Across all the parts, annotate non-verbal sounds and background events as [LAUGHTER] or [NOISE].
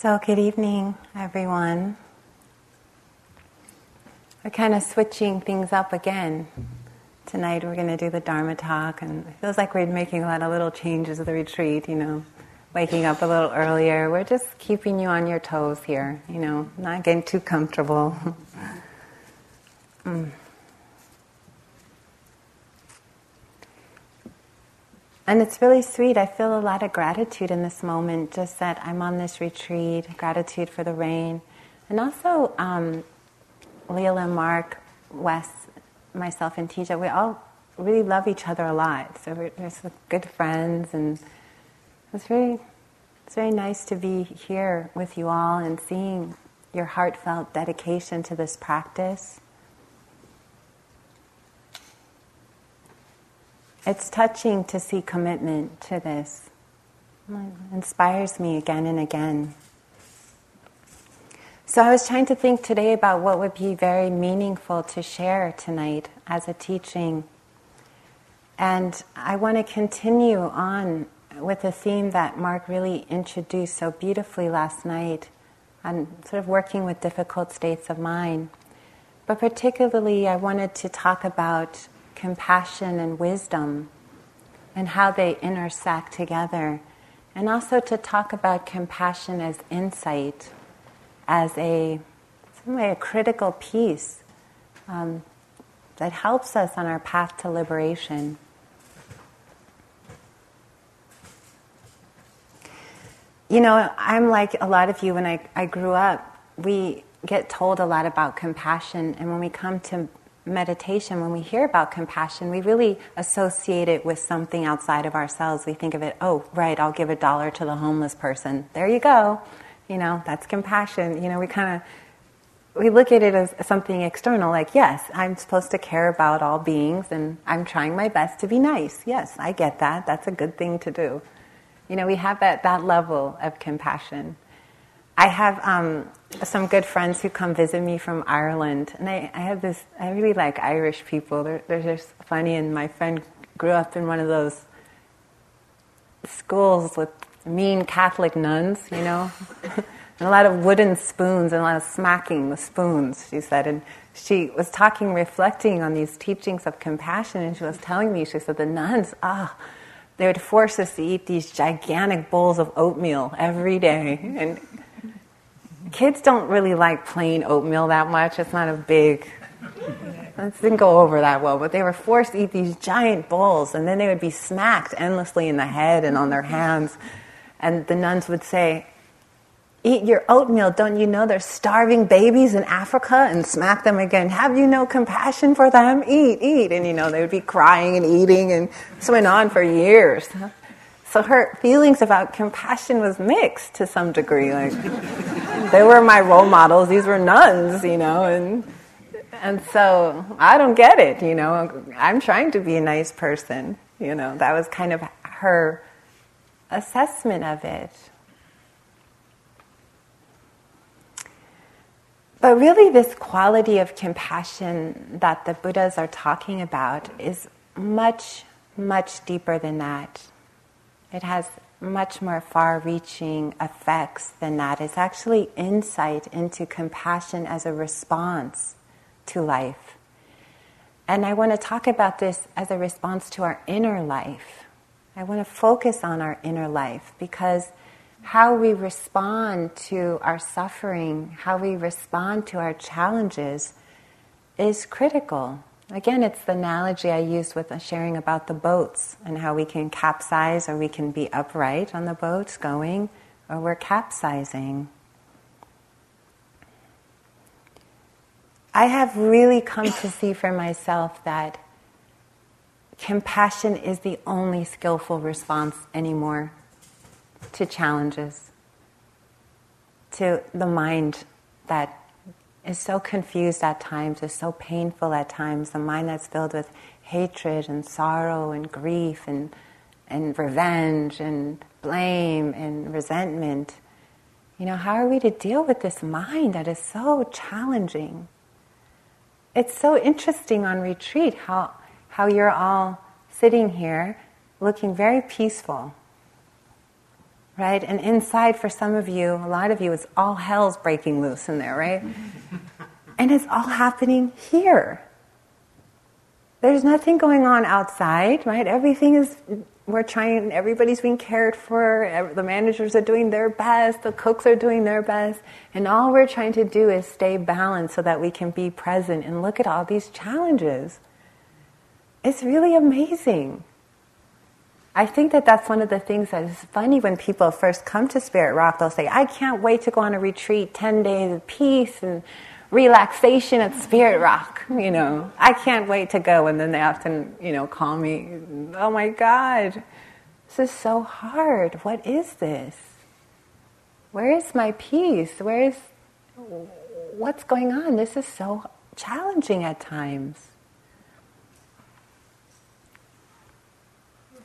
So, good evening, everyone. We're kind of switching things up again. Tonight we're going to do the Dharma talk, and it feels like we're making a lot of little changes at the retreat, you know, waking up a little earlier. We're just keeping you on your toes here, you know, not getting too comfortable. [LAUGHS] mm. And it's really sweet. I feel a lot of gratitude in this moment, just that I'm on this retreat, gratitude for the rain. And also, um, Leela, Mark, Wes, myself, and Tisha, we all really love each other a lot. So we're, we're good friends, and it's very, it's very nice to be here with you all and seeing your heartfelt dedication to this practice. It's touching to see commitment to this. It inspires me again and again. So I was trying to think today about what would be very meaningful to share tonight as a teaching. And I want to continue on with a theme that Mark really introduced so beautifully last night on sort of working with difficult states of mind. But particularly, I wanted to talk about compassion and wisdom and how they intersect together. And also to talk about compassion as insight, as a, some way, a critical piece um, that helps us on our path to liberation. You know, I'm like a lot of you when I, I grew up, we get told a lot about compassion, and when we come to meditation, when we hear about compassion, we really associate it with something outside of ourselves. We think of it, oh, right, I'll give a dollar to the homeless person. There you go. You know, that's compassion. You know, we kind of we look at it as something external, like, yes, I'm supposed to care about all beings and I'm trying my best to be nice. Yes, I get that. That's a good thing to do. You know, we have that, that level of compassion. I have um, some good friends who come visit me from Ireland, and I, I have this. I really like Irish people. They're, they're just funny, and my friend grew up in one of those schools with mean Catholic nuns, you know, [LAUGHS] and a lot of wooden spoons and a lot of smacking the spoons. She said, and she was talking, reflecting on these teachings of compassion, and she was telling me, she said, the nuns, ah. they would force us to eat these gigantic bowls of oatmeal every day. And kids don't really like plain oatmeal that much. It's not a big. It didn't go over that well, but they were forced to eat these giant bowls, and then they would be smacked endlessly in the head and on their hands. And the nuns would say, Eat your oatmeal. Don't you know there's starving babies in Africa? And smack them again. Have you no compassion for them? Eat, eat. And you know, they would be crying and eating, and this went on for years. So her feelings about compassion was mixed to some degree. Like they were my role models. These were nuns, you know, and and so I don't get it, you know. I'm trying to be a nice person, you know. That was kind of her assessment of it. But really, this quality of compassion that the Buddhas are talking about is much, much deeper than that. It has much more far reaching effects than that. It's actually insight into compassion as a response to life. And I want to talk about this as a response to our inner life. I want to focus on our inner life because how we respond to our suffering, how we respond to our challenges is critical. Again, it's the analogy I used with sharing about the boats and how we can capsize or we can be upright on the boats going or we're capsizing. I have really come to see for myself that compassion is the only skillful response anymore to challenges, to the mind that is so confused at times, is so painful at times, the mind that's filled with hatred and sorrow and grief and, and revenge and blame and resentment. You know, how are we to deal with this mind that is so challenging? It's so interesting on retreat how, how you're all sitting here looking very peaceful. Right? And inside, for some of you, a lot of you, it's all hell's breaking loose in there, right? [LAUGHS] and it's all happening here. There's nothing going on outside, right? Everything is, we're trying, everybody's being cared for, the managers are doing their best, the cooks are doing their best, and all we're trying to do is stay balanced so that we can be present and look at all these challenges. It's really amazing. I think that that's one of the things that is funny when people first come to Spirit Rock. They'll say, I can't wait to go on a retreat, 10 days of peace and relaxation at Spirit Rock. You know, I can't wait to go. And then they often, you know, call me, oh my God, this is so hard. What is this? Where is my peace? Where is, what's going on? This is so challenging at times.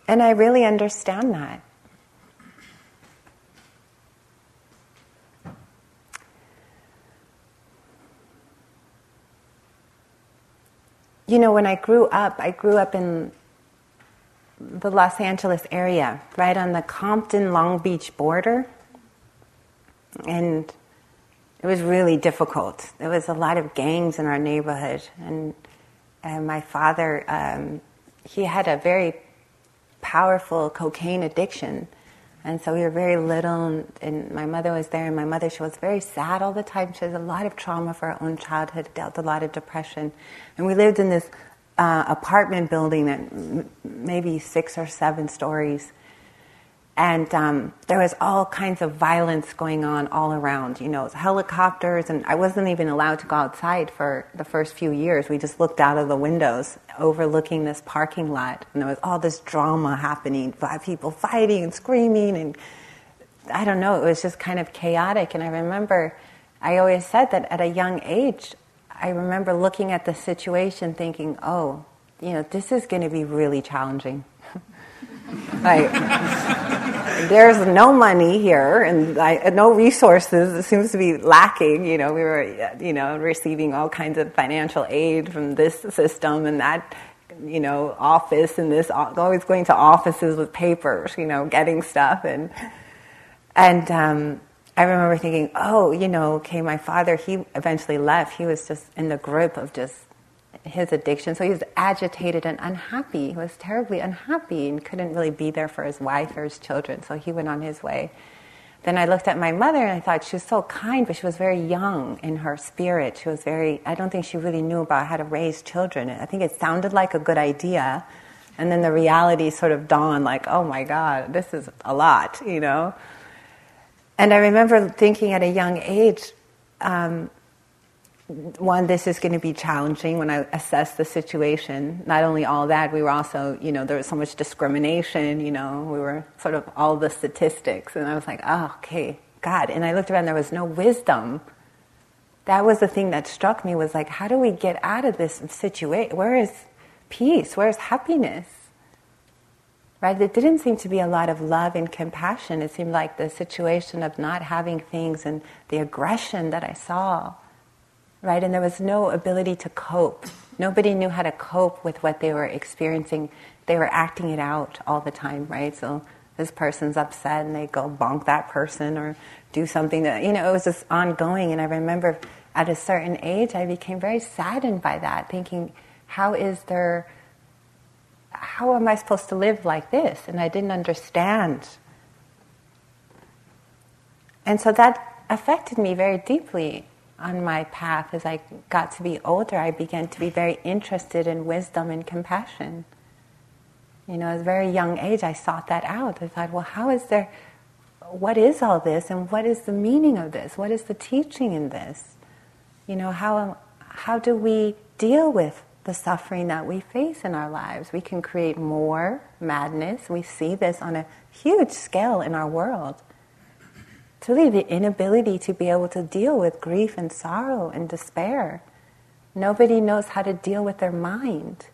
And I really understand that. You know, when I grew up, I grew up in the Los Angeles area, right on the Compton Long Beach border. And it was really difficult. There was a lot of gangs in our neighborhood. And, and my father, um, he had a very powerful cocaine addiction. And so we were very little, and, my mother was there, and my mother, she was very sad all the time. She had a lot of trauma for her own childhood, dealt a lot of depression. And we lived in this uh, apartment building that m- maybe six or seven stories and um, there was all kinds of violence going on all around. You know, helicopters, and I wasn't even allowed to go outside for the first few years. We just looked out of the windows, overlooking this parking lot, and there was all this drama happening. People fighting and screaming, and I don't know. It was just kind of chaotic. And I remember, I always said that at a young age, I remember looking at the situation, thinking, "Oh, you know, this is going to be really challenging." [LAUGHS] like there's no money here and I, no resources. It seems to be lacking. You know, we were, you know, receiving all kinds of financial aid from this system and that, you know, office and this, always going to offices with papers, you know, getting stuff and, and, um, I remember thinking, oh, you know, okay, my father, he eventually left. He was just in the grip of just his addiction. So he was agitated and unhappy. He was terribly unhappy and couldn't really be there for his wife or his children. So he went on his way. Then I looked at my mother and I thought she was so kind, but she was very young in her spirit. She was very, I don't think she really knew about how to raise children. I think it sounded like a good idea. And then the reality sort of dawned like, oh my God, this is a lot, you know? And I remember thinking at a young age, um, one, this is going to be challenging when I assess the situation. Not only all that, we were also, you know, there was so much discrimination, you know, we were sort of all the statistics. And I was like, oh, okay, God. And I looked around, there was no wisdom. That was the thing that struck me was like, how do we get out of this situation? Where is peace? Where is happiness? Right? There didn't seem to be a lot of love and compassion. It seemed like the situation of not having things and the aggression that I saw right? And there was no ability to cope. Nobody knew how to cope with what they were experiencing. They were acting it out all the time, right? So this person's upset and they go bonk that person or do something that, you know, it was just ongoing. And I remember at a certain age, I became very saddened by that, thinking, how is there, how am I supposed to live like this? And I didn't understand. And so that affected me very deeply on my path as I got to be older, I began to be very interested in wisdom and compassion. You know, at a very young age, I sought that out. I thought, well, how is there, what is all this and what is the meaning of this? What is the teaching in this? You know, how, how do we deal with the suffering that we face in our lives? We can create more madness. We see this on a huge scale in our world. It's really the inability to be able to deal with grief and sorrow and despair. Nobody knows how to deal with their mind.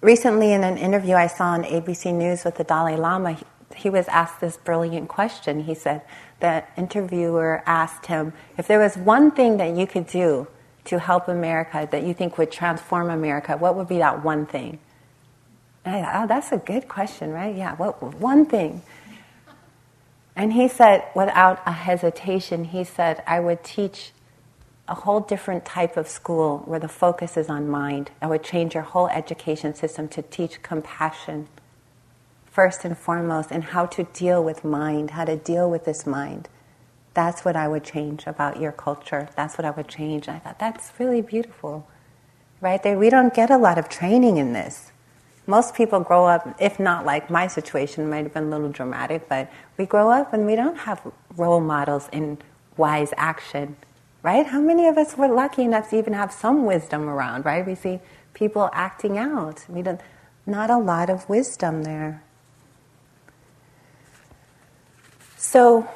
Recently, in an interview I saw on ABC News with the Dalai Lama, he was asked this brilliant question. He said, the interviewer asked him, if there was one thing that you could do to help America that you think would transform America, what would be that one thing? And I thought, oh, that's a good question, right? Yeah, what one thing? And he said, without a hesitation, he said, I would teach a whole different type of school where the focus is on mind. I would change your whole education system to teach compassion first and foremost and how to deal with mind, how to deal with this mind. That's what I would change about your culture. That's what I would change. And I thought, that's really beautiful. Right there, we don't get a lot of training in this. Most people grow up, if not like my situation, might have been a little dramatic, but we grow up and we don't have role models in wise action right? How many of us were lucky enough to even have some wisdom around, right? We see people acting out. We don't, not a lot of wisdom there. So,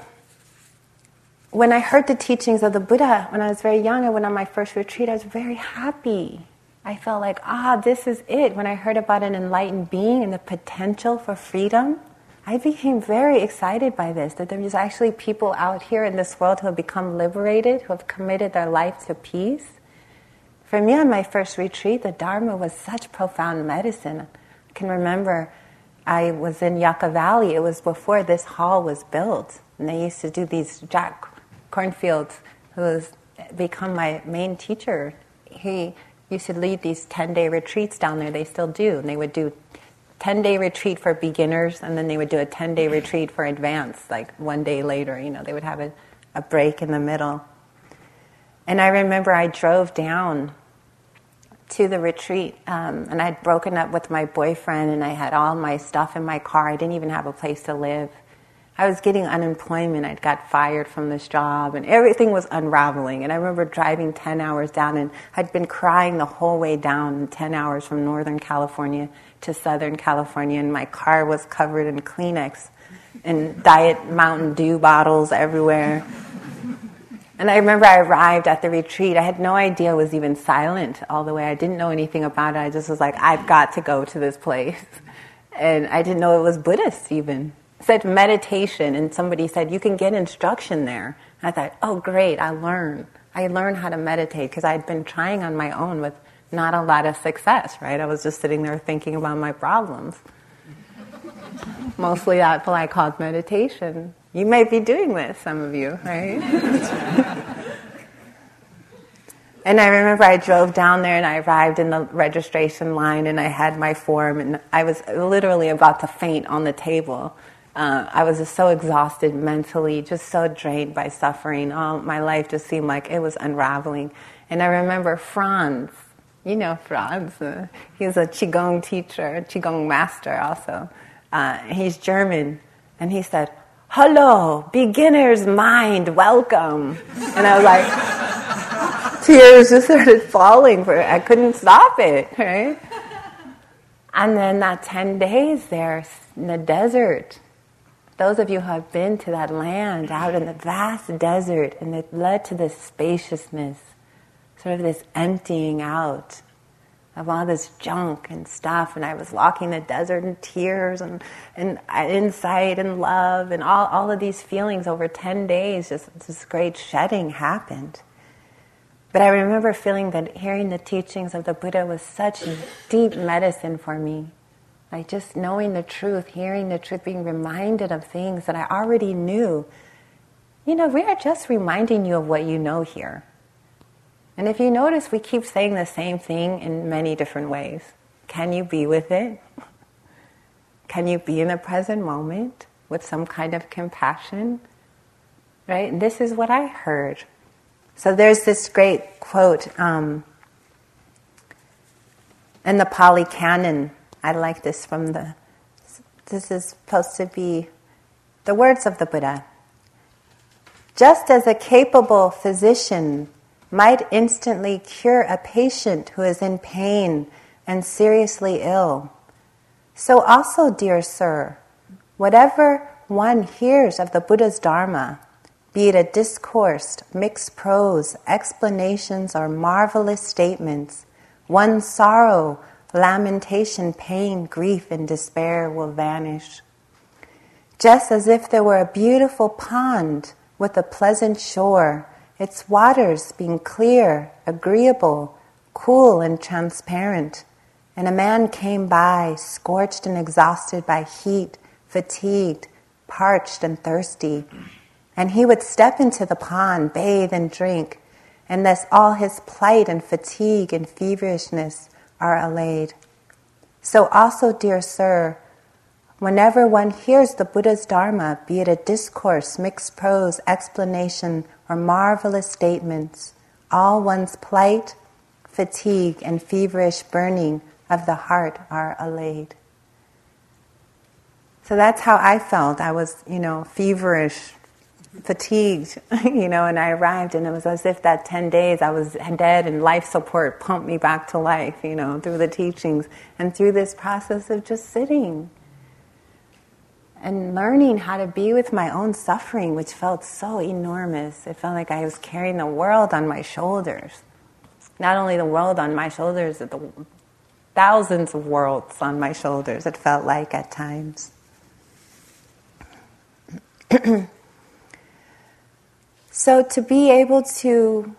when I heard the teachings of the Buddha when I was very young, I went on my first retreat, I was very happy. I felt like, ah, this is it. When I heard about an enlightened being and the potential for freedom, I became very excited by this that there's actually people out here in this world who have become liberated, who have committed their life to peace. For me, on my first retreat, the Dharma was such profound medicine. I can remember I was in Yucca Valley. It was before this hall was built. And they used to do these, Jack Kornfield, who has become my main teacher, he used to lead these 10 day retreats down there. They still do. And they would do 10 day retreat for beginners, and then they would do a 10 day retreat for advanced, like one day later. You know, they would have a, a break in the middle. And I remember I drove down to the retreat, um, and I'd broken up with my boyfriend, and I had all my stuff in my car. I didn't even have a place to live. I was getting unemployment. I'd got fired from this job, and everything was unraveling. And I remember driving 10 hours down, and I'd been crying the whole way down 10 hours from Northern California to Southern California, and my car was covered in Kleenex and Diet Mountain Dew bottles everywhere. And I remember I arrived at the retreat. I had no idea it was even silent all the way. I didn't know anything about it. I just was like, I've got to go to this place. And I didn't know it was Buddhist even. Said meditation, and somebody said, You can get instruction there. I thought, Oh, great, I learn. I learned how to meditate because I'd been trying on my own with not a lot of success, right? I was just sitting there thinking about my problems. Mostly that's what I called meditation. You may be doing this, some of you, right? [LAUGHS] and I remember I drove down there and I arrived in the registration line and I had my form and I was literally about to faint on the table. Uh, I was just so exhausted mentally, just so drained by suffering. All my life just seemed like it was unraveling. And I remember Franz, you know Franz. Uh, he's a Qigong teacher, Qigong master also. Uh, he's German. And he said, Hello, beginner's mind, welcome. And I was like, [LAUGHS] tears just started falling for I couldn't stop it, right? And then that 10 days there in the desert, those of you who have been to that land out in the vast desert and it led to this spaciousness sort of this emptying out of all this junk and stuff. And I was walking the desert in tears and, and insight and love and all, all of these feelings over 10 days. Just this great shedding happened. But I remember feeling that hearing the teachings of the Buddha was such deep medicine for me. Like just knowing the truth, hearing the truth, being reminded of things that I already knew. You know, we are just reminding you of what you know here. And if you notice, we keep saying the same thing in many different ways. Can you be with it? [LAUGHS] Can you be in the present moment with some kind of compassion? Right? And this is what I heard. So there's this great quote um, in the Pali Canon. I like this from the. This is supposed to be the words of the Buddha. Just as a capable physician might instantly cure a patient who is in pain and seriously ill. So, also, dear sir, whatever one hears of the Buddha's Dharma, be it a discourse, mixed prose, explanations, or marvelous statements, one's sorrow, lamentation, pain, grief, and despair will vanish. Just as if there were a beautiful pond with a pleasant shore its waters being clear, agreeable, cool, and transparent, and a man came by, scorched and exhausted by heat, fatigued, parched and thirsty. And he would step into the pond, bathe and drink, and thus all his plight and fatigue and feverishness are allayed. So also, dear sir, whenever one hears the Buddha's Dharma, be it a discourse, mixed prose, explanation, or marvelous statements, all one's plight, fatigue, and feverish burning of the heart are allayed. So that's how I felt. I was, you know, feverish, fatigued, [LAUGHS] you know, and I arrived and it was as if that 10 days I was dead and life support pumped me back to life, you know, through the teachings and through this process of just sitting and learning how to be with my own suffering, which felt so enormous. It felt like I was carrying the world on my shoulders. Not only the world on my shoulders, but the thousands of worlds on my shoulders, it felt like at times. [CLEARS THROAT] so, to be able to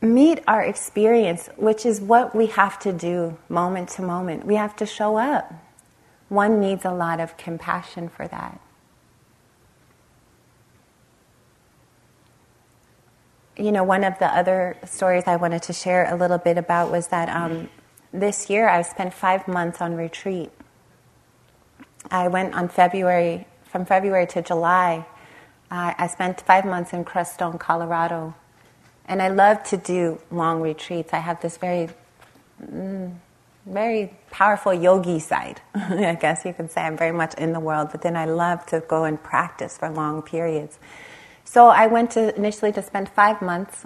meet our experience, which is what we have to do moment to moment, we have to show up. One needs a lot of compassion for that. you know, one of the other stories I wanted to share a little bit about was that um, this year I spent five months on retreat. I went on February, from February to July. Uh, I spent five months in Crestone, Colorado. And I love to do long retreats. I have this very, mm, very powerful yogi side. [LAUGHS] I guess you could say I'm very much in the world, but then I love to go and practice for long periods. So I went to initially to spend five months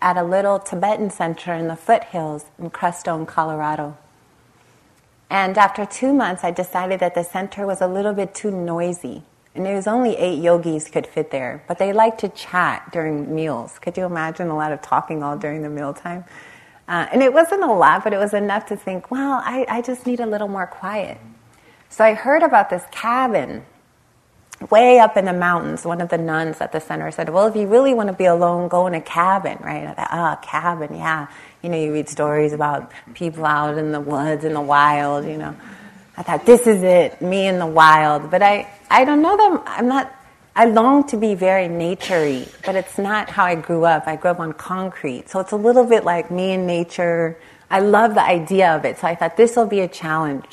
at a little Tibetan center in the foothills in Crestone, Colorado. And after two months, I decided that the center was a little bit too noisy. And there was only eight yogis could fit there, but they like to chat during meals. Could you imagine a lot of talking all during the mealtime? Uh, and it wasn't a lot, but it was enough to think, well, I, I just need a little more quiet. So I heard about this cabin way up in the mountains, one of the nuns at the center said, Well, if you really want to be alone, go in a cabin, right? I thought, ah, cabin, yeah. You know, you read stories about people out in the woods, in the wild, you know. I thought, this is it, me in the wild. But I, I don't know them. I'm not, I long to be very naturey, but it's not how I grew up. I grew up on concrete. So it's a little bit like me in nature. I love the idea of it. So I thought, this will be a challenge.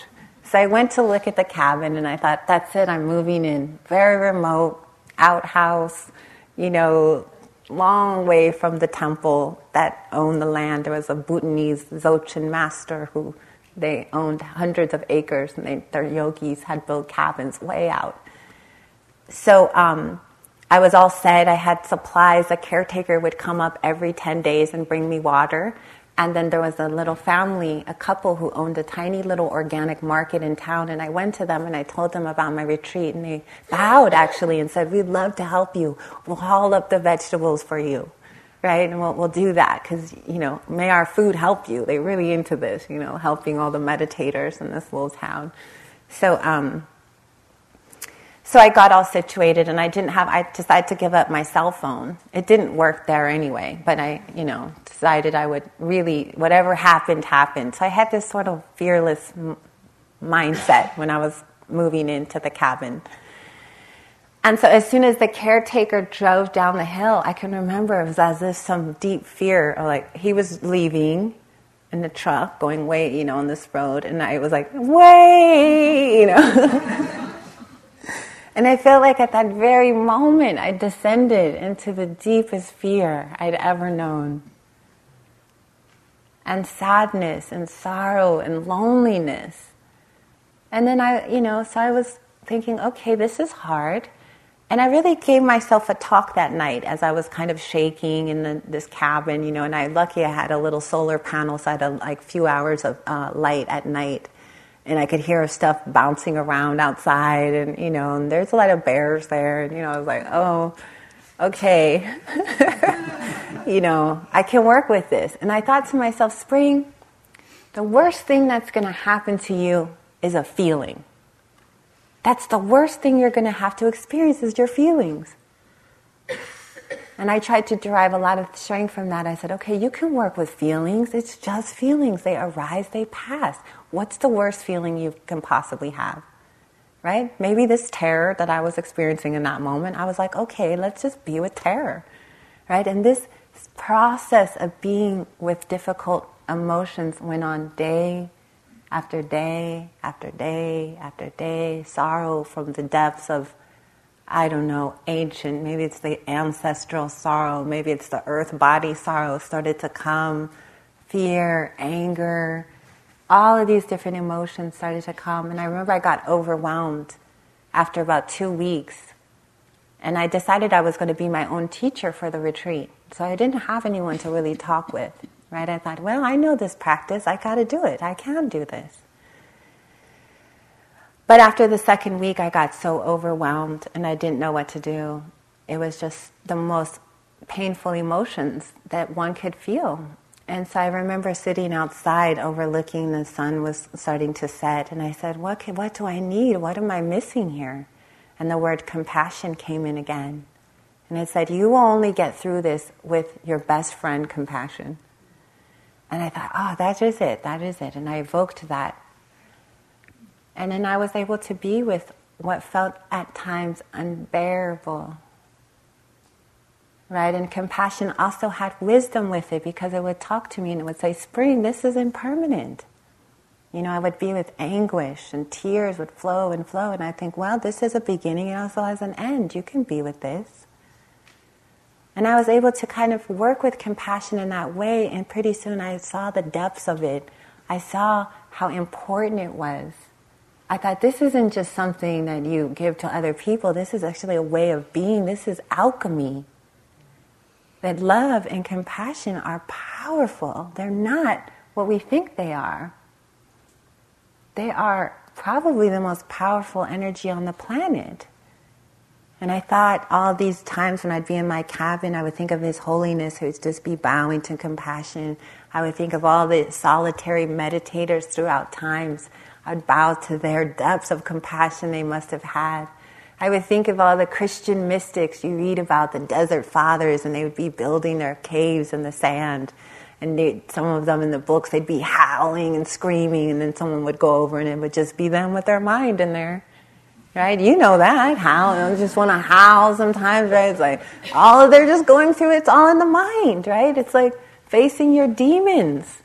So I went to look at the cabin and I thought, that's it, I'm moving in. Very remote, outhouse, you know, long way from the temple that owned the land. There was a Bhutanese Dzogchen master who they owned hundreds of acres and they, their yogis had built cabins way out. So um, I was all set. I had supplies. A caretaker would come up every 10 days and bring me water. And then there was a little family, a couple who owned a tiny little organic market in town. And I went to them and I told them about my retreat. And they bowed actually and said, We'd love to help you. We'll haul up the vegetables for you. Right? And we'll, we'll do that because, you know, may our food help you. They're really into this, you know, helping all the meditators in this little town. So, um, so I got all situated and I didn't have, I decided to give up my cell phone. It didn't work there anyway, but I, you know, decided I would really, whatever happened, happened. So I had this sort of fearless m- mindset when I was moving into the cabin. And so as soon as the caretaker drove down the hill, I can remember it was as if some deep fear, like he was leaving in the truck, going way, you know, on this road, and I was like, wait, you know. [LAUGHS] And I felt like at that very moment I descended into the deepest fear I'd ever known. And sadness and sorrow and loneliness. And then I, you know, so I was thinking, okay, this is hard. And I really gave myself a talk that night as I was kind of shaking in the, this cabin, you know, and I lucky I had a little solar panel, so I had a like few hours of uh, light at night and I could hear stuff bouncing around outside, and you know, and there's a lot of bears there, and you know, I was like, oh, okay, [LAUGHS] you know, I can work with this. And I thought to myself, Spring, the worst thing that's going to happen to you is a feeling. That's the worst thing you're going to have to experience is your feelings. And I tried to derive a lot of strength from that. I said, okay, you can work with feelings. It's just feelings. They arise, they pass. What's the worst feeling you can possibly have? Right? Maybe this terror that I was experiencing in that moment, I was like, okay, let's just be with terror. Right? And this process of being with difficult emotions went on day after day after day after day, sorrow from the depths of I don't know, ancient, maybe it's the ancestral sorrow, maybe it's the earth body sorrow started to come, fear, anger, all of these different emotions started to come. And I remember I got overwhelmed after about two weeks. And I decided I was going to be my own teacher for the retreat. So I didn't have anyone to really talk with, right? I thought, well, I know this practice. I got to do it. I can do this. But after the second week, I got so overwhelmed and I didn't know what to do. It was just the most painful emotions that one could feel. And so I remember sitting outside overlooking the sun was starting to set, and I said, what, can, what do I need? What am I missing here? And the word compassion came in again. And it said, You will only get through this with your best friend, compassion. And I thought, Oh, that is it, that is it. And I evoked that and then I was able to be with what felt at times unbearable. Right? And compassion also had wisdom with it because it would talk to me and it would say, Spring, this is impermanent. You know, I would be with anguish and tears would flow and flow. And I think, well, this is a beginning and also has an end. You can be with this. And I was able to kind of work with compassion in that way. And pretty soon I saw the depths of it. I saw how important it was I thought this isn't just something that you give to other people. This is actually a way of being. This is alchemy. That love and compassion are powerful. They're not what we think they are. They are probably the most powerful energy on the planet. And I thought all these times when I'd be in my cabin, I would think of His Holiness who would just be bowing to compassion. I would think of all the solitary meditators throughout times I'd bow to their depths of compassion they must have had. I would think of all the Christian mystics you read about, the desert fathers, and they would be building their caves in the sand. And they, some of them in the books, they'd be howling and screaming, and then someone would go over and it would just be them with their mind in there. Right? You know that. Howl. I just want to howl sometimes, right? It's like all they're just going through, it's all in the mind, right? It's like facing your demons.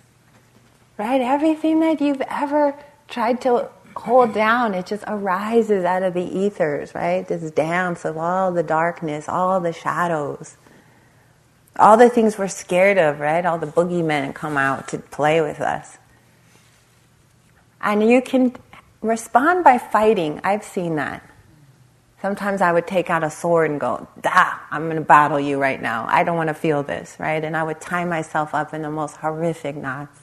Right? Everything that you've ever tried to hold down, it just arises out of the ethers, right? This dance of all the darkness, all the shadows, all the things we're scared of, right? All the boogeymen come out to play with us. And you can respond by fighting. I've seen that. Sometimes I would take out a sword and go, "Da, I'm going to battle you right now. I don't want to feel this, right?" And I would tie myself up in the most horrific knots.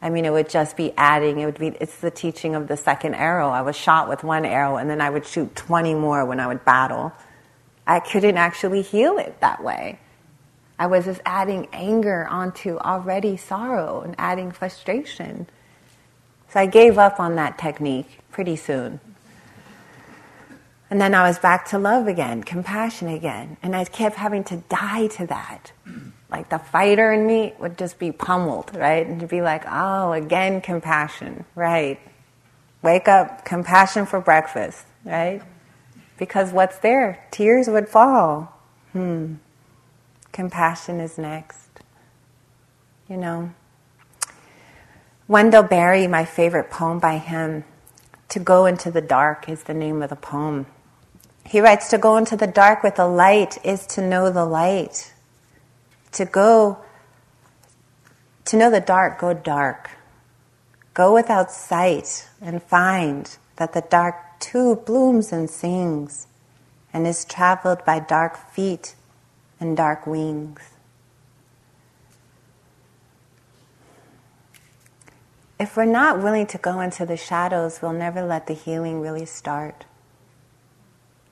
I mean, it would just be adding, it would be, it's the teaching of the second arrow. I was shot with one arrow and then I would shoot 20 more when I would battle. I couldn't actually heal it that way. I was just adding anger onto already sorrow and adding frustration. So I gave up on that technique pretty soon. And then I was back to love again, compassion again. And I kept having to die to that like the fighter in me would just be pummeled, right? And to be like, oh, again, compassion, right? Wake up, compassion for breakfast, right? Because what's there? Tears would fall. Hmm. Compassion is next. You know. Wendell Berry, my favorite poem by him, To Go Into the Dark is the name of the poem. He writes, To go into the dark with the light is to know the light to go, to know the dark, go dark. Go without sight and find that the dark too blooms and sings and is traveled by dark feet and dark wings. If we're not willing to go into the shadows, we'll never let the healing really start.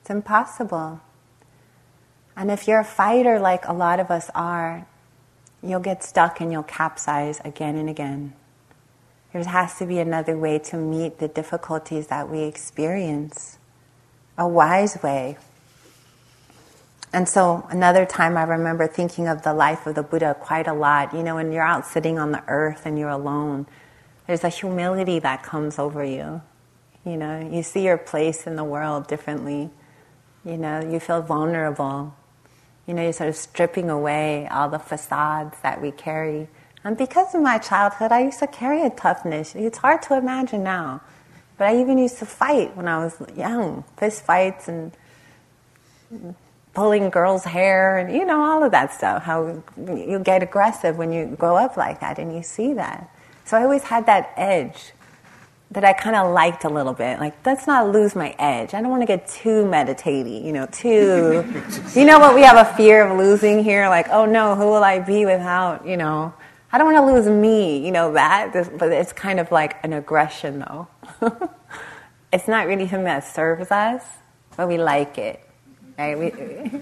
It's impossible. And if you're a fighter like a lot of us are, you'll get stuck and you'll capsize again and again. There has to be another way to meet the difficulties that we experience, a wise way. and so another time I remember thinking of the life of the Buddha quite a lot. You know, when you're out sitting on the earth and you're alone, there's a humility that comes over you. You know, you see your place in the world differently. You know, you feel vulnerable. You know, you're sort of stripping away all the facades that we carry. And because of my childhood, I used to carry a toughness. It's hard to imagine now. But I even used to fight when I was young, fist fights and pulling girls' hair and you know all of that stuff. How you get aggressive when you grow up like that, and you see that. So I always had that edge that I kind of liked a little bit. Like, let's not lose my edge. I don't want to get too meditative, you know, too. [LAUGHS] you know what we have a fear of losing here? Like, oh no, who will I be without, you know? I don't want to lose me, you know, that. But it's kind of like an aggression, though. [LAUGHS] it's not really something that serves us, but we like it. Right? We,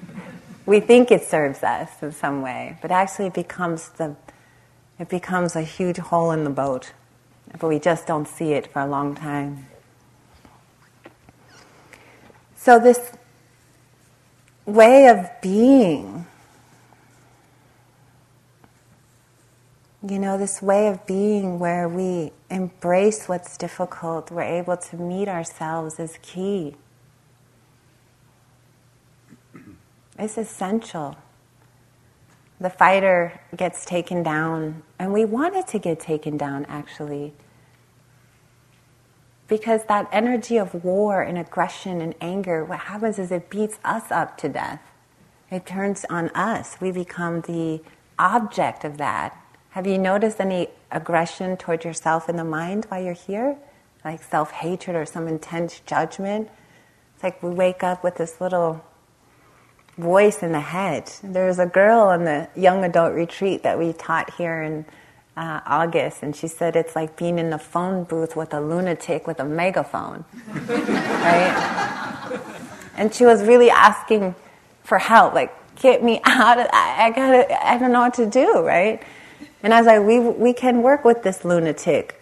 [LAUGHS] we think it serves us in some way, but actually it becomes the it becomes a huge hole in the boat. But we just don't see it for a long time. So this way of being, you know, this way of being where we embrace what's difficult, we're able to meet ourselves is key. It's essential. The fighter gets taken down, and we want it to get taken down actually. Because that energy of war and aggression and anger, what happens is it beats us up to death. It turns on us. We become the object of that. Have you noticed any aggression toward yourself in the mind while you're here? Like self hatred or some intense judgment? It's like we wake up with this little voice in the head. There was a girl on the young adult retreat that we taught here in uh, August, and she said it's like being in the phone booth with a lunatic with a megaphone, [LAUGHS] right? And she was really asking for help, like get me out of that. I gotta, I don't know what to do, right? And I was like, we we can work with this lunatic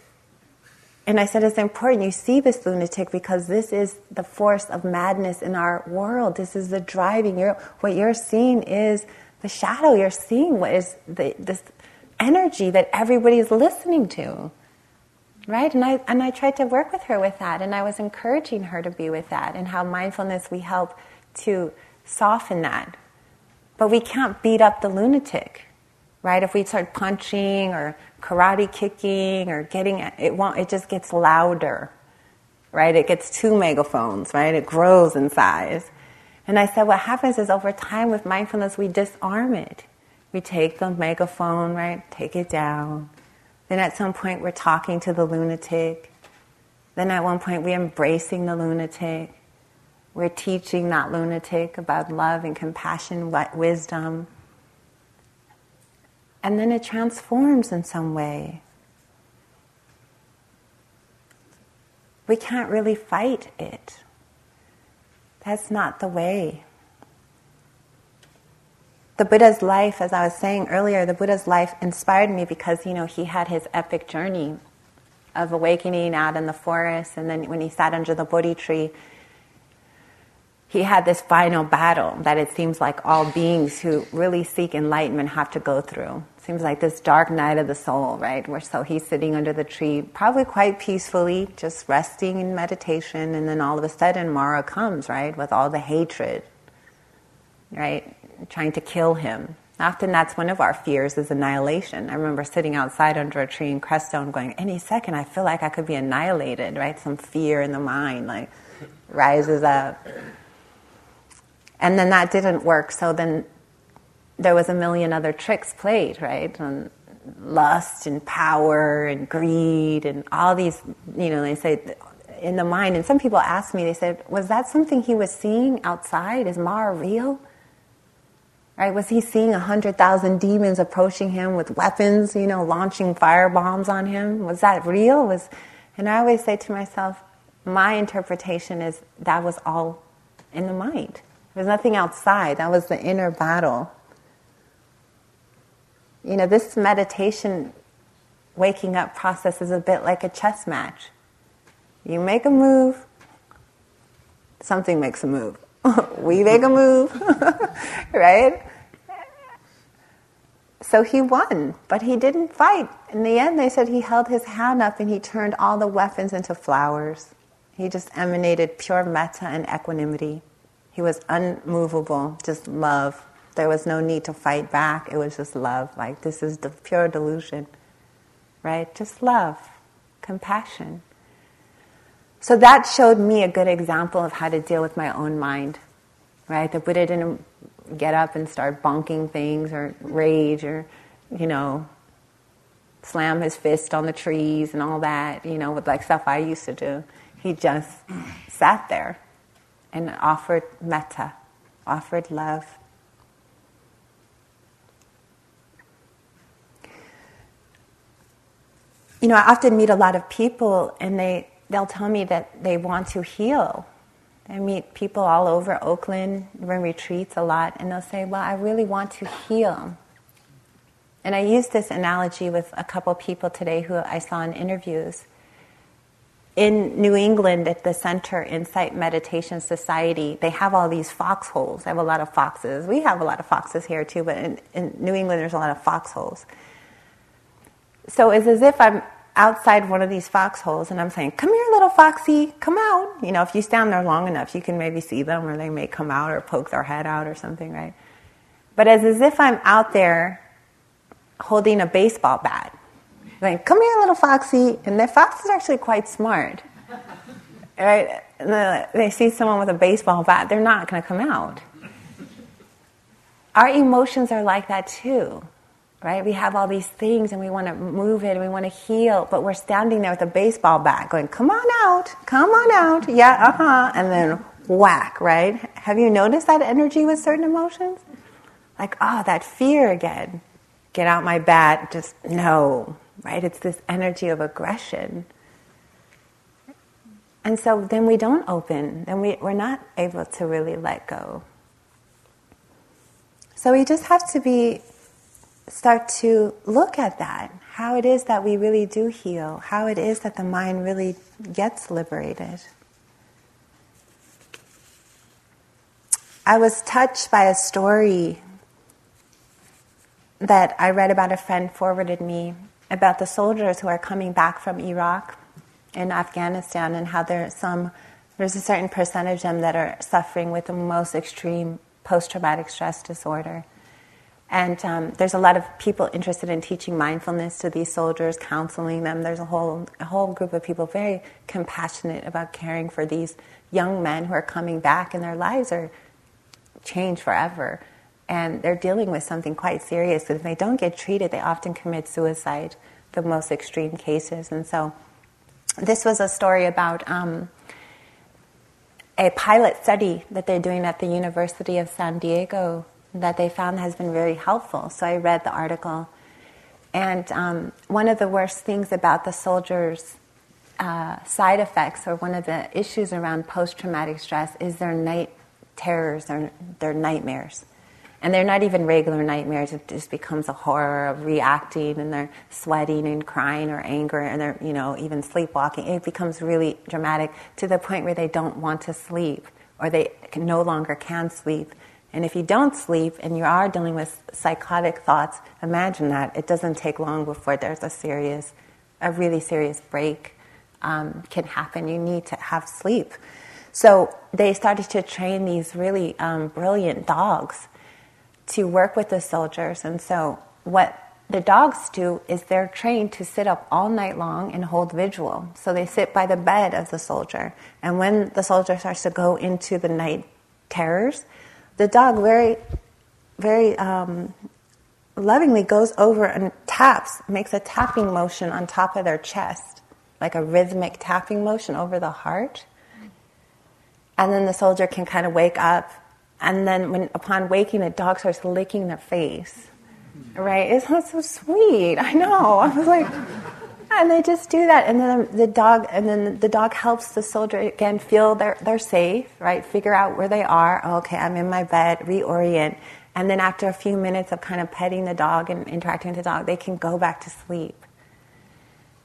and I said, it's important you see this lunatic because this is the force of madness in our world. This is the driving. You're, what you're seeing is the shadow. You're seeing what is the, this energy that everybody is listening to. Right? And I, and I tried to work with her with that. And I was encouraging her to be with that and how mindfulness we help to soften that. But we can't beat up the lunatic right? If we start punching or karate kicking or getting it won't it just gets louder, right? It gets two megaphones, right? It grows in size. And I said, what happens is over time with mindfulness, we disarm it. We take the megaphone, right? Take it down. Then at some point, we're talking to the lunatic. Then at one point, we're embracing the lunatic. We're teaching that lunatic about love and compassion, wisdom and then it transforms in some way. We can't really fight it. That's not the way. The Buddha's life, as I was saying earlier, the Buddha's life inspired me because, you know, he had his epic journey of awakening out in the forest, and then when he sat under the Bodhi tree, he had this final battle that it seems like all beings who really seek enlightenment have to go through. Seems like this dark night of the soul, right? Where so he's sitting under the tree, probably quite peacefully, just resting in meditation, and then all of a sudden Mara comes, right, with all the hatred, right, trying to kill him. Often that's one of our fears is annihilation. I remember sitting outside under a tree in Crestone going, any second I feel like I could be annihilated, right? Some fear in the mind like rises up. And then that didn't work, so then there was a million other tricks played, right? And lust and power and greed and all these, you know, they say in the mind. And some people ask me, they said, was that something he was seeing outside? Is Mara real? Right? Was he seeing a hundred thousand demons approaching him with weapons, you know, launching fire bombs on him? Was that real? Was, and I always say to myself, my interpretation is that was all in the mind. There's nothing outside. That was the inner battle. You know, this meditation waking up process is a bit like a chess match. You make a move, something makes a move. [LAUGHS] we make a move, [LAUGHS] right? So he won, but he didn't fight. In the end, they said he held his hand up and he turned all the weapons into flowers. He just emanated pure metta and equanimity. He was unmovable, just love. There was no need to fight back. It was just love. Like, this is the pure delusion, right? Just love, compassion. So that showed me a good example of how to deal with my own mind, right? The Buddha didn't get up and start bonking things or rage or, you know, slam his fist on the trees and all that, you know, with like stuff I used to do. He just sat there and offered metta, offered love. You know, I often meet a lot of people and they, they'll tell me that they want to heal. I meet people all over Oakland, run retreats a lot, and they'll say, Well, I really want to heal. And I used this analogy with a couple people today who I saw in interviews in New England at the Center Insight Meditation Society, they have all these foxholes. They have a lot of foxes. We have a lot of foxes here too, but in, in New England there's a lot of foxholes. So it's as if I'm outside one of these foxholes and I'm saying, Come here, little foxy, come out. You know, if you stand there long enough, you can maybe see them or they may come out or poke their head out or something, right? But it's as if I'm out there holding a baseball bat like, come here, little foxy. And the fox is actually quite smart. Right? They see someone with a baseball bat, they're not going to come out. Our emotions are like that too, right? We have all these things and we want to move it and we want to heal, but we're standing there with a baseball bat going, come on out, come on out, yeah, uh huh, and then whack, right? Have you noticed that energy with certain emotions? Like, oh, that fear again. Get out my bat, just no, right? It's this energy of aggression. And so then we don't open, then we, we're not able to really let go. So we just have to be, start to look at that, how it is that we really do heal, how it is that the mind really gets liberated. I was touched by a story that I read about a friend forwarded me about the soldiers who are coming back from Iraq and Afghanistan and how there's some there's a certain percentage of them that are suffering with the most extreme post-traumatic stress disorder. And um, there's a lot of people interested in teaching mindfulness to these soldiers, counseling them. There's a whole a whole group of people very compassionate about caring for these young men who are coming back, and their lives are changed forever and they're dealing with something quite serious. If they don't get treated, they often commit suicide, the most extreme cases. And so, this was a story about um, a pilot study that they're doing at the University of San Diego that they found has been very helpful. So, I read the article. And um, one of the worst things about the soldiers' uh, side effects, or one of the issues around post traumatic stress, is their night terrors, or their nightmares. And they're not even regular nightmares. It just becomes a horror of reacting and they're sweating and crying or anger and they're, you know, even sleepwalking. It becomes really dramatic to the point where they don't want to sleep or they no longer can sleep. And if you don't sleep and you are dealing with psychotic thoughts, imagine that. It doesn't take long before there's a serious, a really serious break um, can happen. You need to have sleep. So they started to train these really um, brilliant dogs to work with the soldiers. And so, what the dogs do is they're trained to sit up all night long and hold vigil. So they sit by the bed of the soldier. And when the soldier starts to go into the night terrors, the dog very, very um, lovingly goes over and taps, makes a tapping motion on top of their chest, like a rhythmic tapping motion over the heart. And then the soldier can kind of wake up and then when upon waking, the dog starts licking their face. Right? It's not so sweet. I know. I was like, [LAUGHS] and they just do that, and then the dog, and then the dog helps the soldier again feel they're they're safe, right? Figure out where they are. Oh, okay, I'm in my bed. Reorient, and then after a few minutes of kind of petting the dog and interacting with the dog, they can go back to sleep.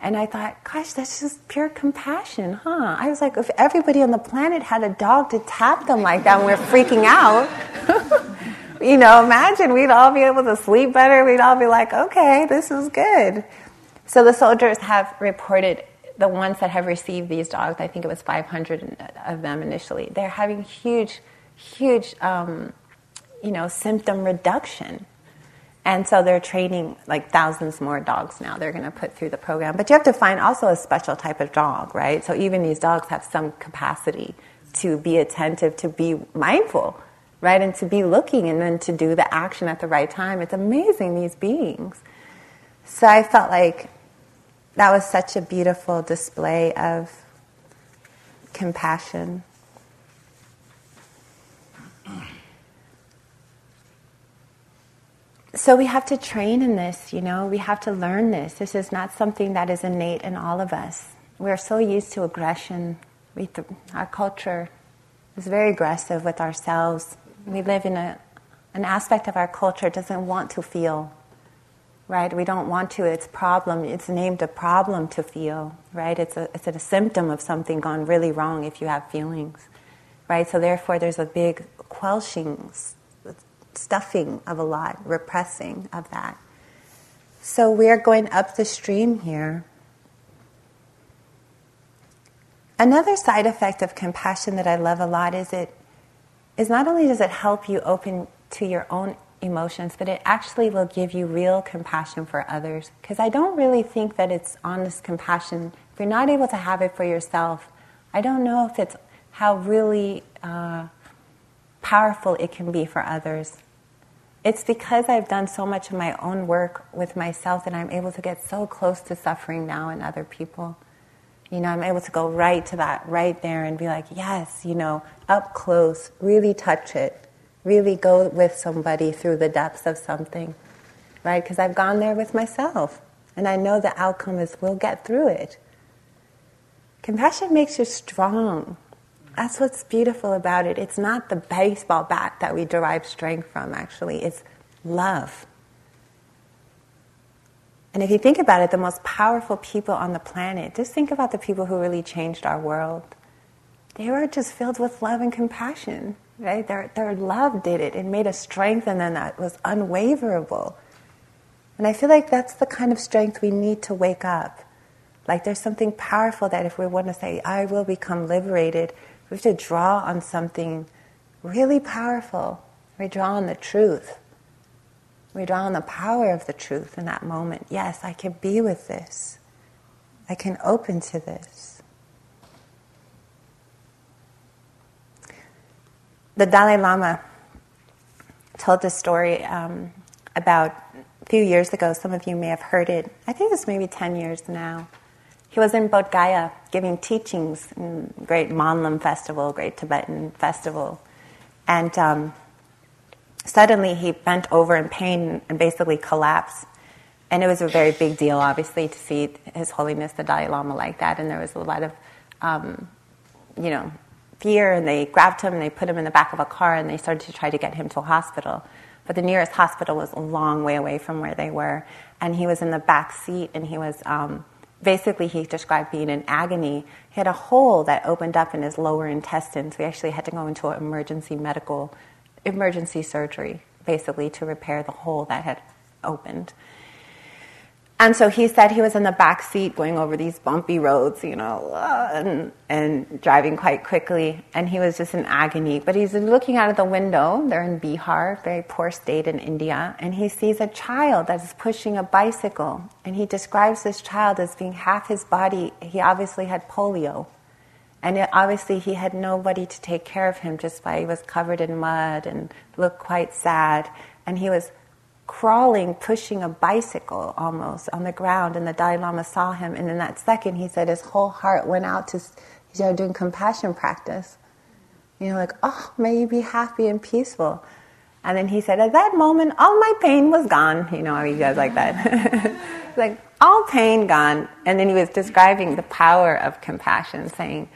And I thought, gosh, that's just pure compassion, huh? I was like, if everybody on the planet had a dog to tap them like that and we're freaking out, [LAUGHS] you know, imagine we'd all be able to sleep better. We'd all be like, okay, this is good. So the soldiers have reported the ones that have received these dogs, I think it was 500 of them initially, they're having huge, huge, um, you know, symptom reduction. And so they're training like thousands more dogs now. They're going to put through the program. But you have to find also a special type of dog, right? So even these dogs have some capacity to be attentive, to be mindful, right? And to be looking and then to do the action at the right time. It's amazing, these beings. So I felt like that was such a beautiful display of compassion. So we have to train in this, you know, we have to learn this. This is not something that is innate in all of us. We're so used to aggression. We th- our culture is very aggressive with ourselves. We live in a, an aspect of our culture doesn't want to feel right? We don't want to. It's problem. It's named a problem to feel, right? It's a it's a symptom of something gone really wrong if you have feelings, right? So therefore, there's a big quelching, stuffing of a lot, repressing of that. So we are going up the stream here. Another side effect of compassion that I love a lot is it is not only does it help you open to your own emotions, but it actually will give you real compassion for others. Because I don't really think that it's honest compassion. If you're not able to have it for yourself, I don't know if it's how really uh, powerful it can be for others. It's because I've done so much of my own work with myself that I'm able to get so close to suffering now in other people. You know, I'm able to go right to that, right there, and be like, yes, you know, up close, really touch it really go with somebody through the depths of something, right? Because I've gone there with myself and I know the outcome is we'll get through it. Compassion makes you strong. That's what's beautiful about it. It's not the baseball bat that we derive strength from, actually, it's love. And if you think about it, the most powerful people on the planet, just think about the people who really changed our world. They were just filled with love and compassion right? Their, their love did it. It made a strength in them that was unwaverable. And I feel like that's the kind of strength we need to wake up. Like there's something powerful that if we want to say, I will become liberated, we have to draw on something really powerful. We draw on the truth. We draw on the power of the truth in that moment. Yes, I can be with this. I can open to this. the Dalai Lama told this story um, about a few years ago. Some of you may have heard it. I think it's maybe 10 years now. He was in Bodh Gaya giving teachings in great Monlam festival, great Tibetan festival. And um, suddenly he bent over in pain and basically collapsed. And it was a very big deal, obviously, to see His Holiness the Dalai Lama like that. And there was a lot of, um, you know, fear and they grabbed him and they put him in the back of a car and they started to try to get him to a hospital. But the nearest hospital was a long way away from where they were. And he was in the back seat and he was um, basically, he described being in agony. He had a hole that opened up in his lower intestines. We actually had to go into an emergency medical, emergency surgery, basically, to repair the hole that had opened. And so he said he was in the back seat going over these bumpy roads, you know, and, and driving quite quickly. And he was just in agony. But he's looking out of the window. They're in Bihar, very poor state in India. And he sees a child that is pushing a bicycle. And he describes this child as being half his body. He obviously had polio. And it, obviously he had nobody to take care of him just by he was covered in mud and looked quite sad. And he was crawling, pushing a bicycle almost on the ground, and the Dalai Lama saw him, and in that second, he said his whole heart went out to, you know, doing compassion practice. You know, like, oh, may you be happy and peaceful. And then he said, at that moment, all my pain was gone. You know how he does like that. [LAUGHS] like, all pain gone. And then he was describing the power of compassion, saying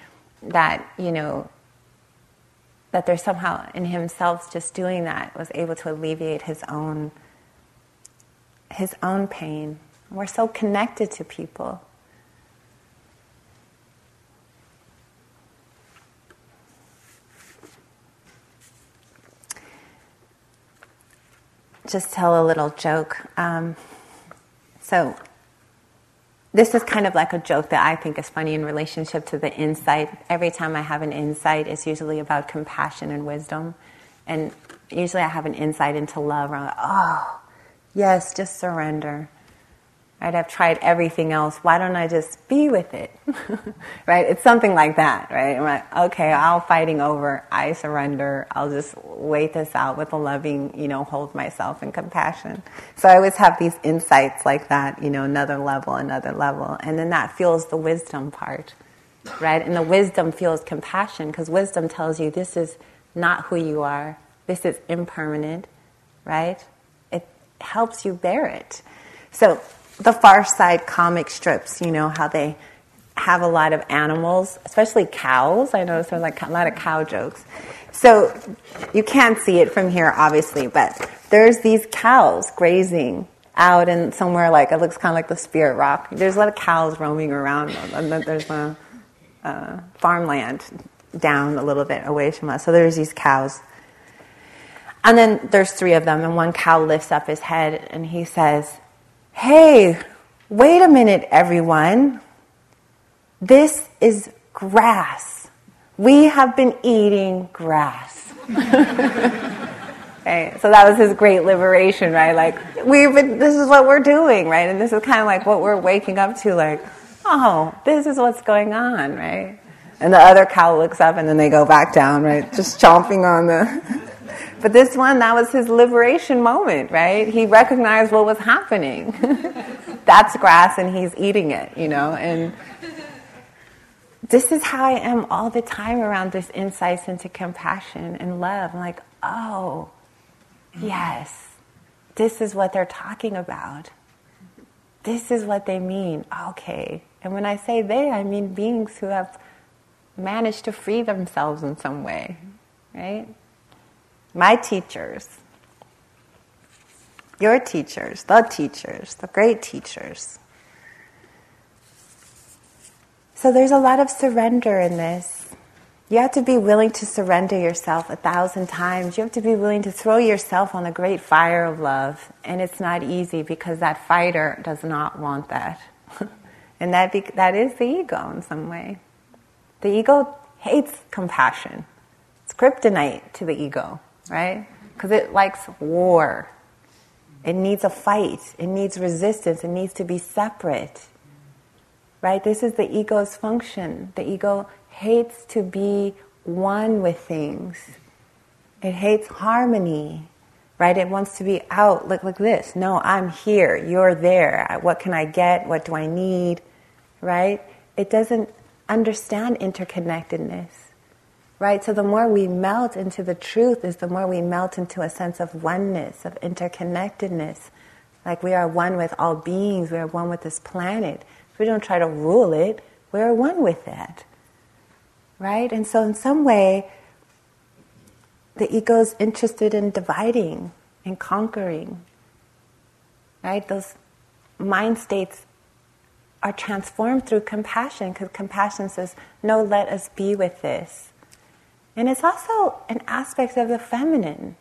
that, you know, that there's somehow in himself just doing that was able to alleviate his own his own pain. We're so connected to people. Just tell a little joke. Um, so, this is kind of like a joke that I think is funny in relationship to the insight. Every time I have an insight, it's usually about compassion and wisdom. And usually I have an insight into love, and I'm like, oh, yes, just surrender. Right? I've tried everything else. Why don't I just be with it? [LAUGHS] right? It's something like that, right? I'm like, okay, I'll fighting over. I surrender. I'll just wait this out with a loving, you know, hold myself in compassion. So I always have these insights like that, you know, another level, another level. And then that feels the wisdom part, right? And the wisdom feels compassion because wisdom tells you this is not who you are. This is impermanent, right? Helps you bear it. So the Far Side comic strips, you know, how they have a lot of animals, especially cows. I notice there's like a lot of cow jokes. So you can't see it from here, obviously, but there's these cows grazing out in somewhere like it looks kind of like the Spirit Rock. There's a lot of cows roaming around. And there's a, a farmland down a little bit away from us. So there's these cows. And then there's three of them, and one cow lifts up his head and he says, Hey, wait a minute, everyone. This is grass. We have been eating grass. [LAUGHS] okay, so that was his great liberation, right? Like, we've been, this is what we're doing, right? And this is kind of like what we're waking up to, like, oh, this is what's going on, right? And the other cow looks up and then they go back down, right? Just chomping on the. But this one, that was his liberation moment, right? He recognized what was happening. [LAUGHS] That's grass and he's eating it, you know? And this is how I am all the time around this insights into compassion and love. I'm like, oh, yes, this is what they're talking about. This is what they mean. Okay. And when I say they, I mean beings who have managed to free themselves in some way, right? My teachers, your teachers, the teachers, the great teachers. So there's a lot of surrender in this. You have to be willing to surrender yourself a thousand times. You have to be willing to throw yourself on the great fire of love. And it's not easy because that fighter does not want that. [LAUGHS] and that, be- that is the ego in some way. The ego hates compassion, it's kryptonite to the ego right? Because it likes war. It needs a fight. It needs resistance. It needs to be separate. Right? This is the ego's function. The ego hates to be one with things. It hates harmony. Right? It wants to be out look like this. No, I'm here. You're there. What can I get? What do I need? Right? It doesn't understand interconnectedness right? So the more we melt into the truth is the more we melt into a sense of oneness, of interconnectedness. Like we are one with all beings, we are one with this planet. If we don't try to rule it, we are one with that. Right? And so in some way, the ego is interested in dividing and conquering. Right? Those mind states are transformed through compassion because compassion says, No, let us be with this. And it's also an aspect of the feminine.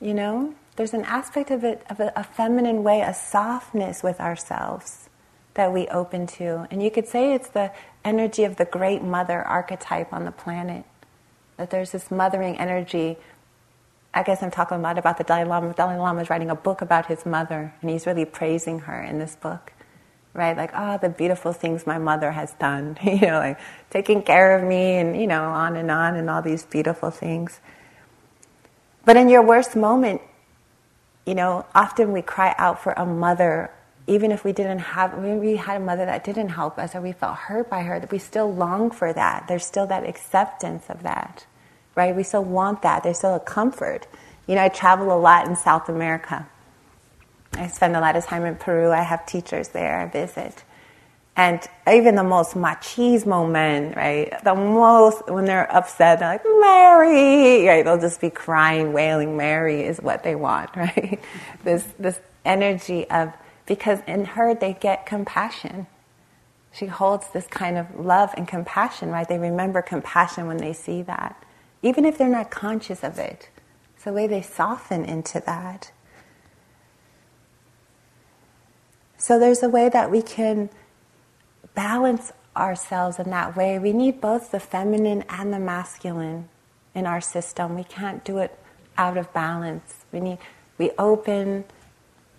You know, there's an aspect of it, of a, a, feminine way, a softness with ourselves that we open to. And you could say it's the energy of the great mother archetype on the planet. That there's this mothering energy. I guess I'm talking a lot about the Dalai Lama. The Dalai Lama is writing a book about his mother, and he's really praising her in this book right? Like, oh, the beautiful things my mother has done, [LAUGHS] you know, like taking care of me and, you know, on and on and all these beautiful things. But in your worst moment, you know, often we cry out for a mother, even if we didn't have, maybe we had a mother that didn't help us or we felt hurt by her, that we still long for that. There's still that acceptance of that, right? We still want that. There's still a comfort. You know, I travel a lot in South America I spend a lot of time in Peru. I have teachers there. I visit. And even the most machismo men, right? The most, when they're upset, they're like, Mary, right? They'll just be crying, wailing, Mary is what they want, [LAUGHS] right? this, this energy of, because in her they get compassion. She holds this kind of love and compassion, right? They remember compassion when they see that, even if they're not conscious of it. It's the way they soften into that. So there's a way that we can balance ourselves in that way. We need both the feminine and the masculine in our system. We can't do it out of balance. We need we open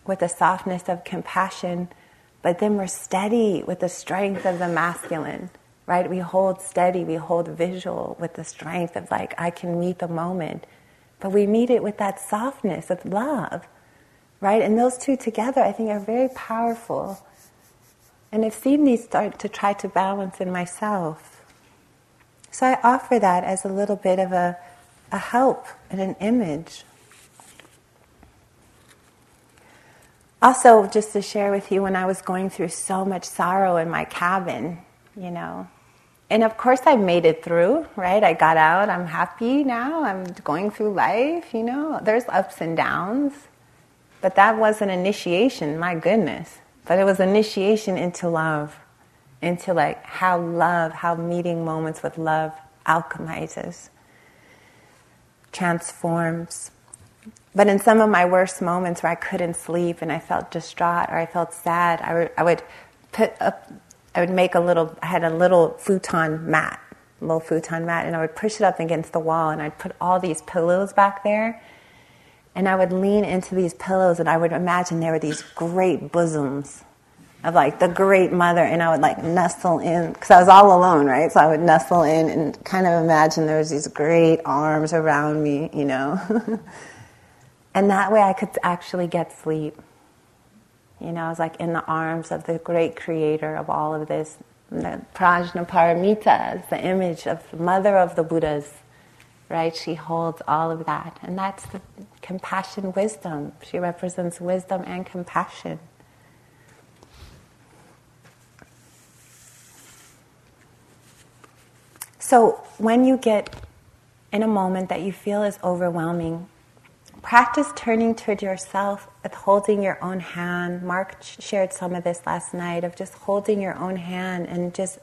with the softness of compassion, but then we're steady with the strength of the masculine. Right? We hold steady, we hold visual with the strength of like I can meet the moment. But we meet it with that softness of love right? And those two together, I think, are very powerful. And I've seen these start to try to balance in myself. So I offer that as a little bit of a, a help and an image. Also, just to share with you, when I was going through so much sorrow in my cabin, you know, and of course I made it through, right? I got out, I'm happy now, I'm going through life, you know, there's ups and downs. But that was an initiation, my goodness. But it was initiation into love, into like how love, how meeting moments with love alchemizes, transforms. But in some of my worst moments where I couldn't sleep and I felt distraught or I felt sad, I would, I would put up, I would make a little, I had a little futon mat, little futon mat, and I would push it up against the wall and I'd put all these pillows back there and I would lean into these pillows and I would imagine there were these great bosoms of like the great mother and I would like nestle in because I was all alone, right? So I would nestle in and kind of imagine there was these great arms around me, you know. [LAUGHS] and that way I could actually get sleep. You know, I was like in the arms of the great creator of all of this. The Prajnaparamita the image of the mother of the Buddhas right? She holds all of that. And that's the compassion wisdom. She represents wisdom and compassion. So when you get in a moment that you feel is overwhelming, practice turning toward yourself with holding your own hand. Mark shared some of this last night of just holding your own hand and just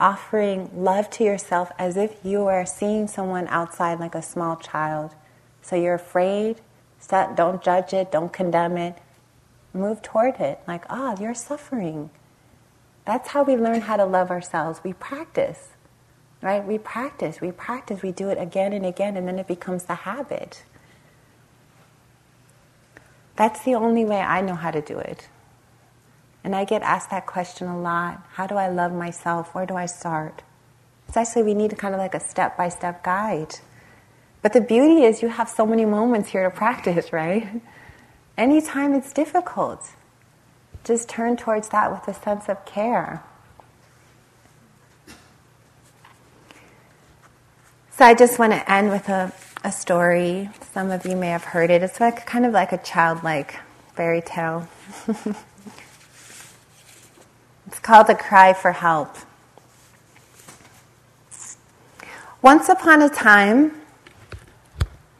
offering love to yourself as if you are seeing someone outside like a small child. So you're afraid, don't judge it, don't condemn it. Move toward it like, ah, oh, you're suffering. That's how we learn how to love ourselves. We practice, right? We practice, we practice, we do it again and again, and then it becomes the habit. That's the only way I know how to do it. And I get asked that question a lot. How do I love myself? Where do I start? It's actually, we need kind of like a step by step guide. But the beauty is, you have so many moments here to practice, right? Anytime it's difficult, just turn towards that with a sense of care. So I just want to end with a, a story. Some of you may have heard it. It's like kind of like a childlike fairy tale. [LAUGHS] It's called a cry for help. Once upon a time,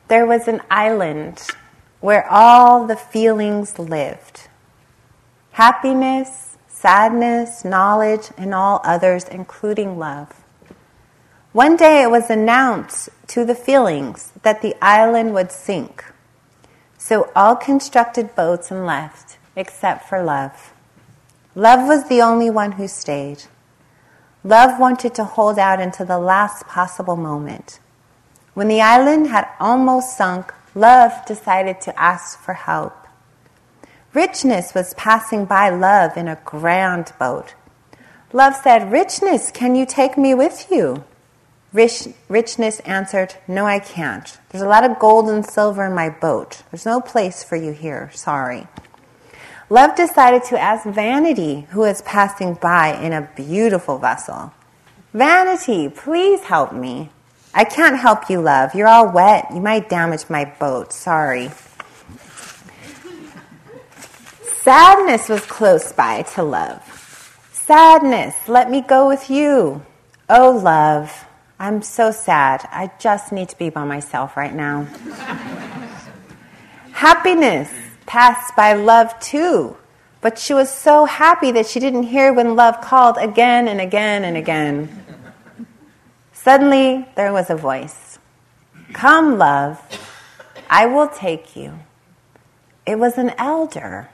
there was an island where all the feelings lived happiness, sadness, knowledge, and all others, including love. One day it was announced to the feelings that the island would sink. So all constructed boats and left, except for love. Love was the only one who stayed. Love wanted to hold out until the last possible moment. When the island had almost sunk, love decided to ask for help. Richness was passing by love in a grand boat. Love said, Richness, can you take me with you? Rich, richness answered, No, I can't. There's a lot of gold and silver in my boat. There's no place for you here. Sorry. Love decided to ask Vanity, who was passing by in a beautiful vessel. Vanity, please help me. I can't help you, love. You're all wet. You might damage my boat. Sorry. Sadness was close by to love. Sadness, let me go with you. Oh, love, I'm so sad. I just need to be by myself right now. Happiness, passed by love too. But she was so happy that she didn't hear when love called again and again and again. Suddenly, there was a voice Come, love. I will take you. It was an elder.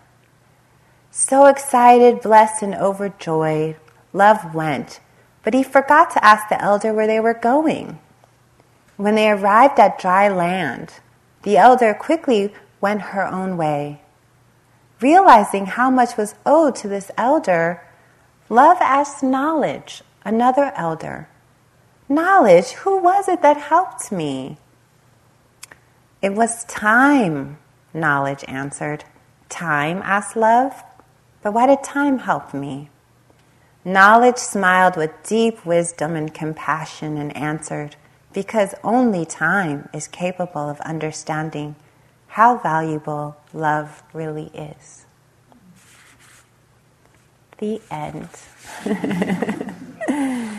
So excited, blessed, and overjoyed, love went, but he forgot to ask the elder where they were going. When they arrived at dry land, the elder quickly went her own way. Realizing how much was owed to this elder, love asked knowledge, another elder, Knowledge, who was it that helped me? It was time, knowledge answered. Time? asked love. But why did time help me? Knowledge smiled with deep wisdom and compassion and answered, Because only time is capable of understanding how valuable love really is. The end. [LAUGHS]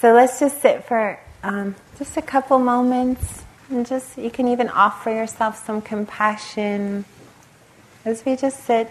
so let's just sit for um, just a couple moments and just, you can even offer yourself some compassion as we just sit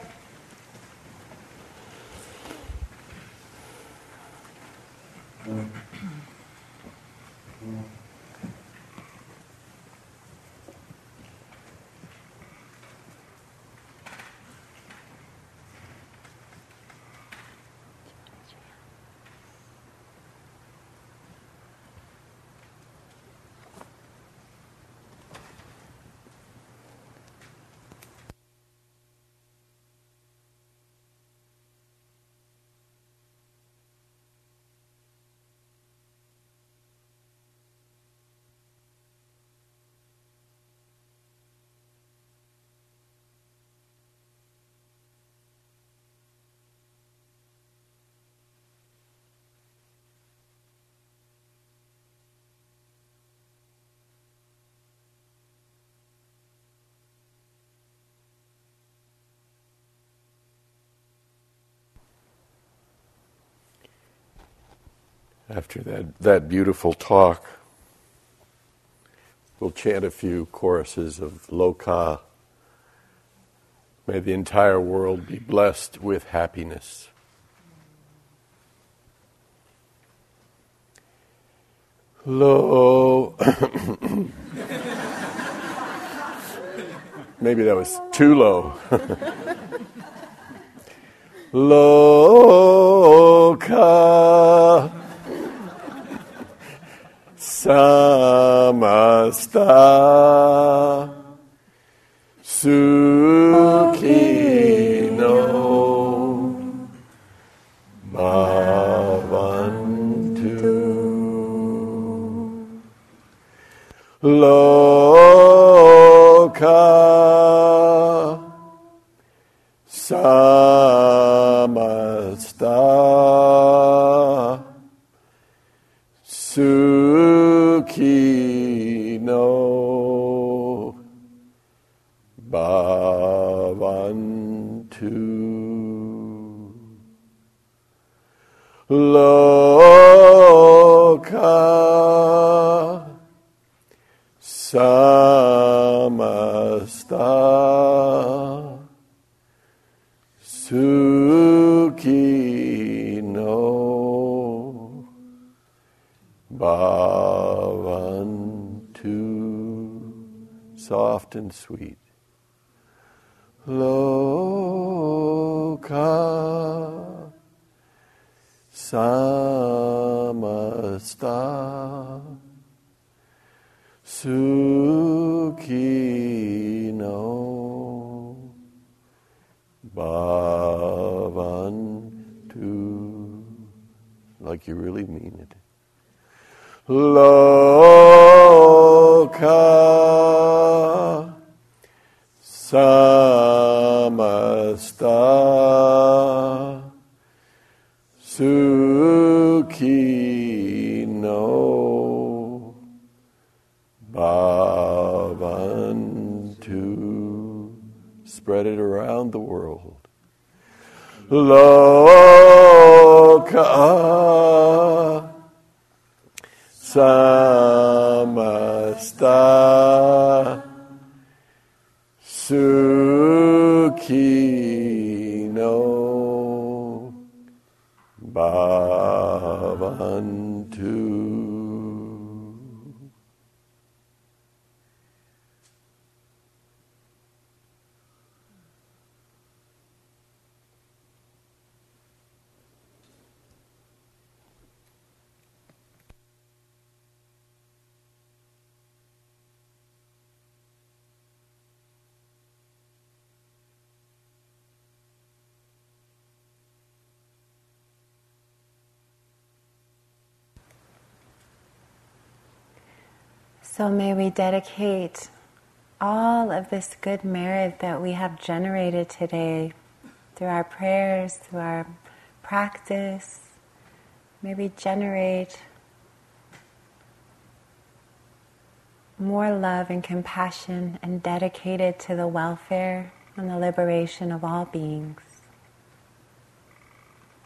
After that, that beautiful talk, we'll chant a few choruses of Loka. May the entire world be blessed with happiness. Lo. [COUGHS] Maybe that was too low. [LAUGHS] Loka samasta. Sukhino bhavantu. Loka Sukhino Bhavantu Loka and sweet. Loka samasta sukhino bhavantu like you really mean it. Loka So may we dedicate all of this good merit that we have generated today through our prayers, through our practice. May we generate more love and compassion and dedicate it to the welfare and the liberation of all beings.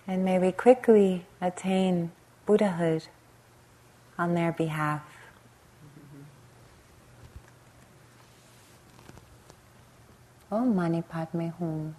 And may we quickly attain Buddhahood on their behalf. और मानी पाठ में हूँ।